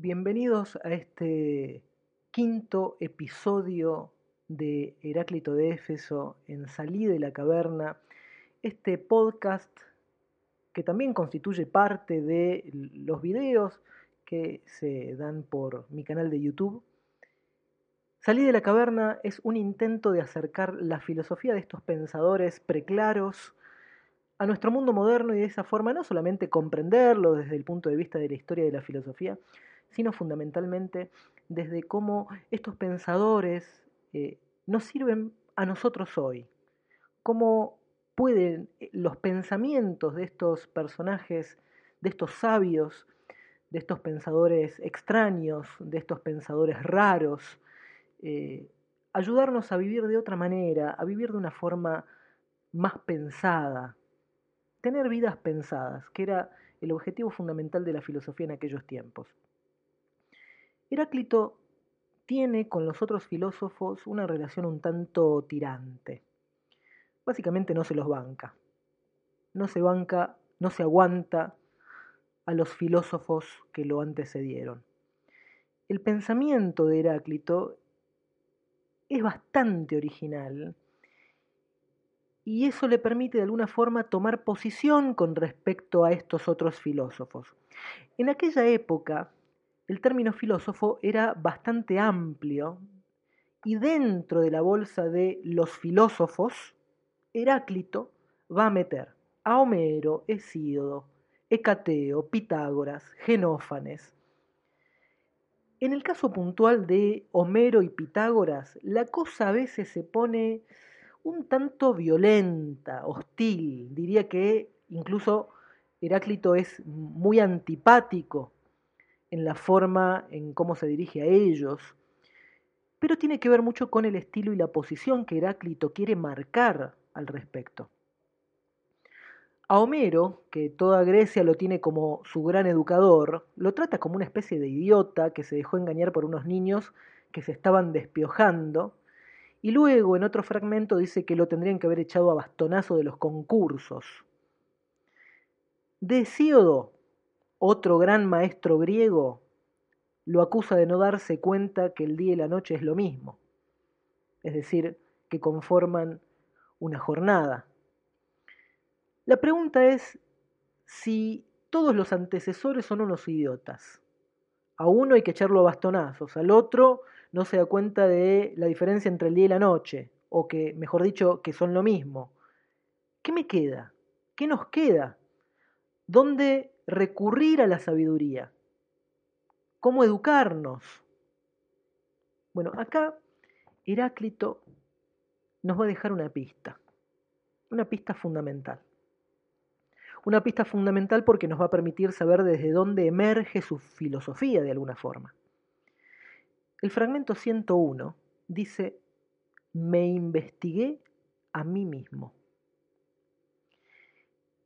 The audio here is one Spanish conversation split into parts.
Bienvenidos a este quinto episodio de Heráclito de Éfeso en Salí de la Caverna, este podcast que también constituye parte de los videos que se dan por mi canal de YouTube. Salí de la Caverna es un intento de acercar la filosofía de estos pensadores preclaros a nuestro mundo moderno y de esa forma no solamente comprenderlo desde el punto de vista de la historia de la filosofía, sino fundamentalmente desde cómo estos pensadores eh, nos sirven a nosotros hoy, cómo pueden eh, los pensamientos de estos personajes, de estos sabios, de estos pensadores extraños, de estos pensadores raros, eh, ayudarnos a vivir de otra manera, a vivir de una forma más pensada, tener vidas pensadas, que era el objetivo fundamental de la filosofía en aquellos tiempos. Heráclito tiene con los otros filósofos una relación un tanto tirante. Básicamente no se los banca. No se banca, no se aguanta a los filósofos que lo antecedieron. El pensamiento de Heráclito es bastante original y eso le permite de alguna forma tomar posición con respecto a estos otros filósofos. En aquella época, el término filósofo era bastante amplio y dentro de la bolsa de los filósofos, Heráclito va a meter a Homero, Hesíodo, Hecateo, Pitágoras, Genófanes. En el caso puntual de Homero y Pitágoras, la cosa a veces se pone un tanto violenta, hostil. Diría que incluso Heráclito es muy antipático en la forma en cómo se dirige a ellos, pero tiene que ver mucho con el estilo y la posición que Heráclito quiere marcar al respecto. A Homero, que toda Grecia lo tiene como su gran educador, lo trata como una especie de idiota que se dejó engañar por unos niños que se estaban despiojando, y luego en otro fragmento dice que lo tendrían que haber echado a bastonazo de los concursos. De Hesíodo, otro gran maestro griego lo acusa de no darse cuenta que el día y la noche es lo mismo, es decir, que conforman una jornada. La pregunta es si todos los antecesores son unos idiotas. A uno hay que echarlo a bastonazos, al otro no se da cuenta de la diferencia entre el día y la noche, o que, mejor dicho, que son lo mismo. ¿Qué me queda? ¿Qué nos queda? ¿Dónde recurrir a la sabiduría. ¿Cómo educarnos? Bueno, acá Heráclito nos va a dejar una pista, una pista fundamental. Una pista fundamental porque nos va a permitir saber desde dónde emerge su filosofía de alguna forma. El fragmento 101 dice, me investigué a mí mismo.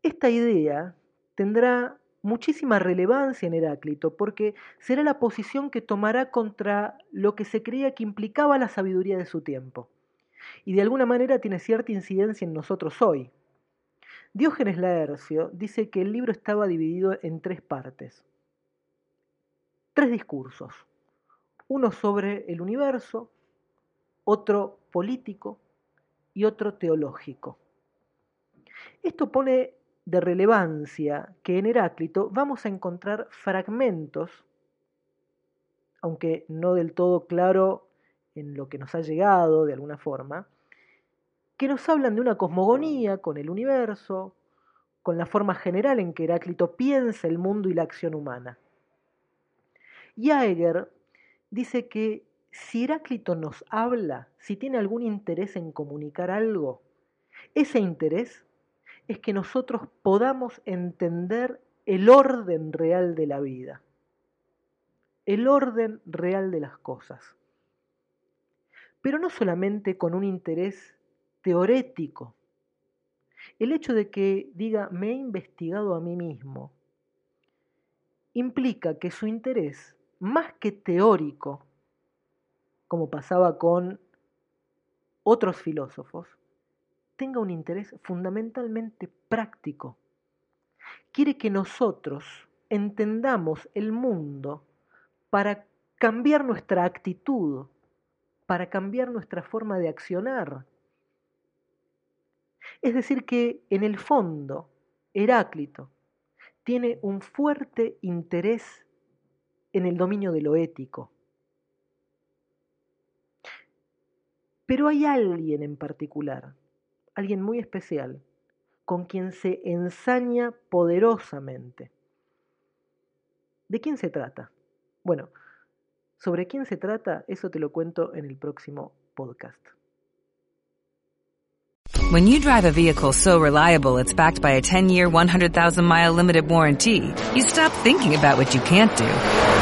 Esta idea tendrá muchísima relevancia en Heráclito, porque será la posición que tomará contra lo que se creía que implicaba la sabiduría de su tiempo. Y de alguna manera tiene cierta incidencia en nosotros hoy. Diógenes Laercio dice que el libro estaba dividido en tres partes. Tres discursos. Uno sobre el universo, otro político y otro teológico. Esto pone de relevancia que en Heráclito vamos a encontrar fragmentos aunque no del todo claro en lo que nos ha llegado de alguna forma, que nos hablan de una cosmogonía con el universo, con la forma general en que Heráclito piensa el mundo y la acción humana. Jaeger dice que si Heráclito nos habla, si tiene algún interés en comunicar algo, ese interés es que nosotros podamos entender el orden real de la vida, el orden real de las cosas. Pero no solamente con un interés teorético. El hecho de que diga me he investigado a mí mismo implica que su interés, más que teórico, como pasaba con otros filósofos, tenga un interés fundamentalmente práctico. Quiere que nosotros entendamos el mundo para cambiar nuestra actitud, para cambiar nuestra forma de accionar. Es decir, que en el fondo Heráclito tiene un fuerte interés en el dominio de lo ético. Pero hay alguien en particular, alguien muy especial, con quien se ensaña poderosamente. ¿De quién se trata? Bueno, sobre quién se trata, eso te lo cuento en el próximo podcast. When you drive a vehicle so reliable it's backed by a 10-year, 100,000-mile limited warranty, you stop thinking about what you can't do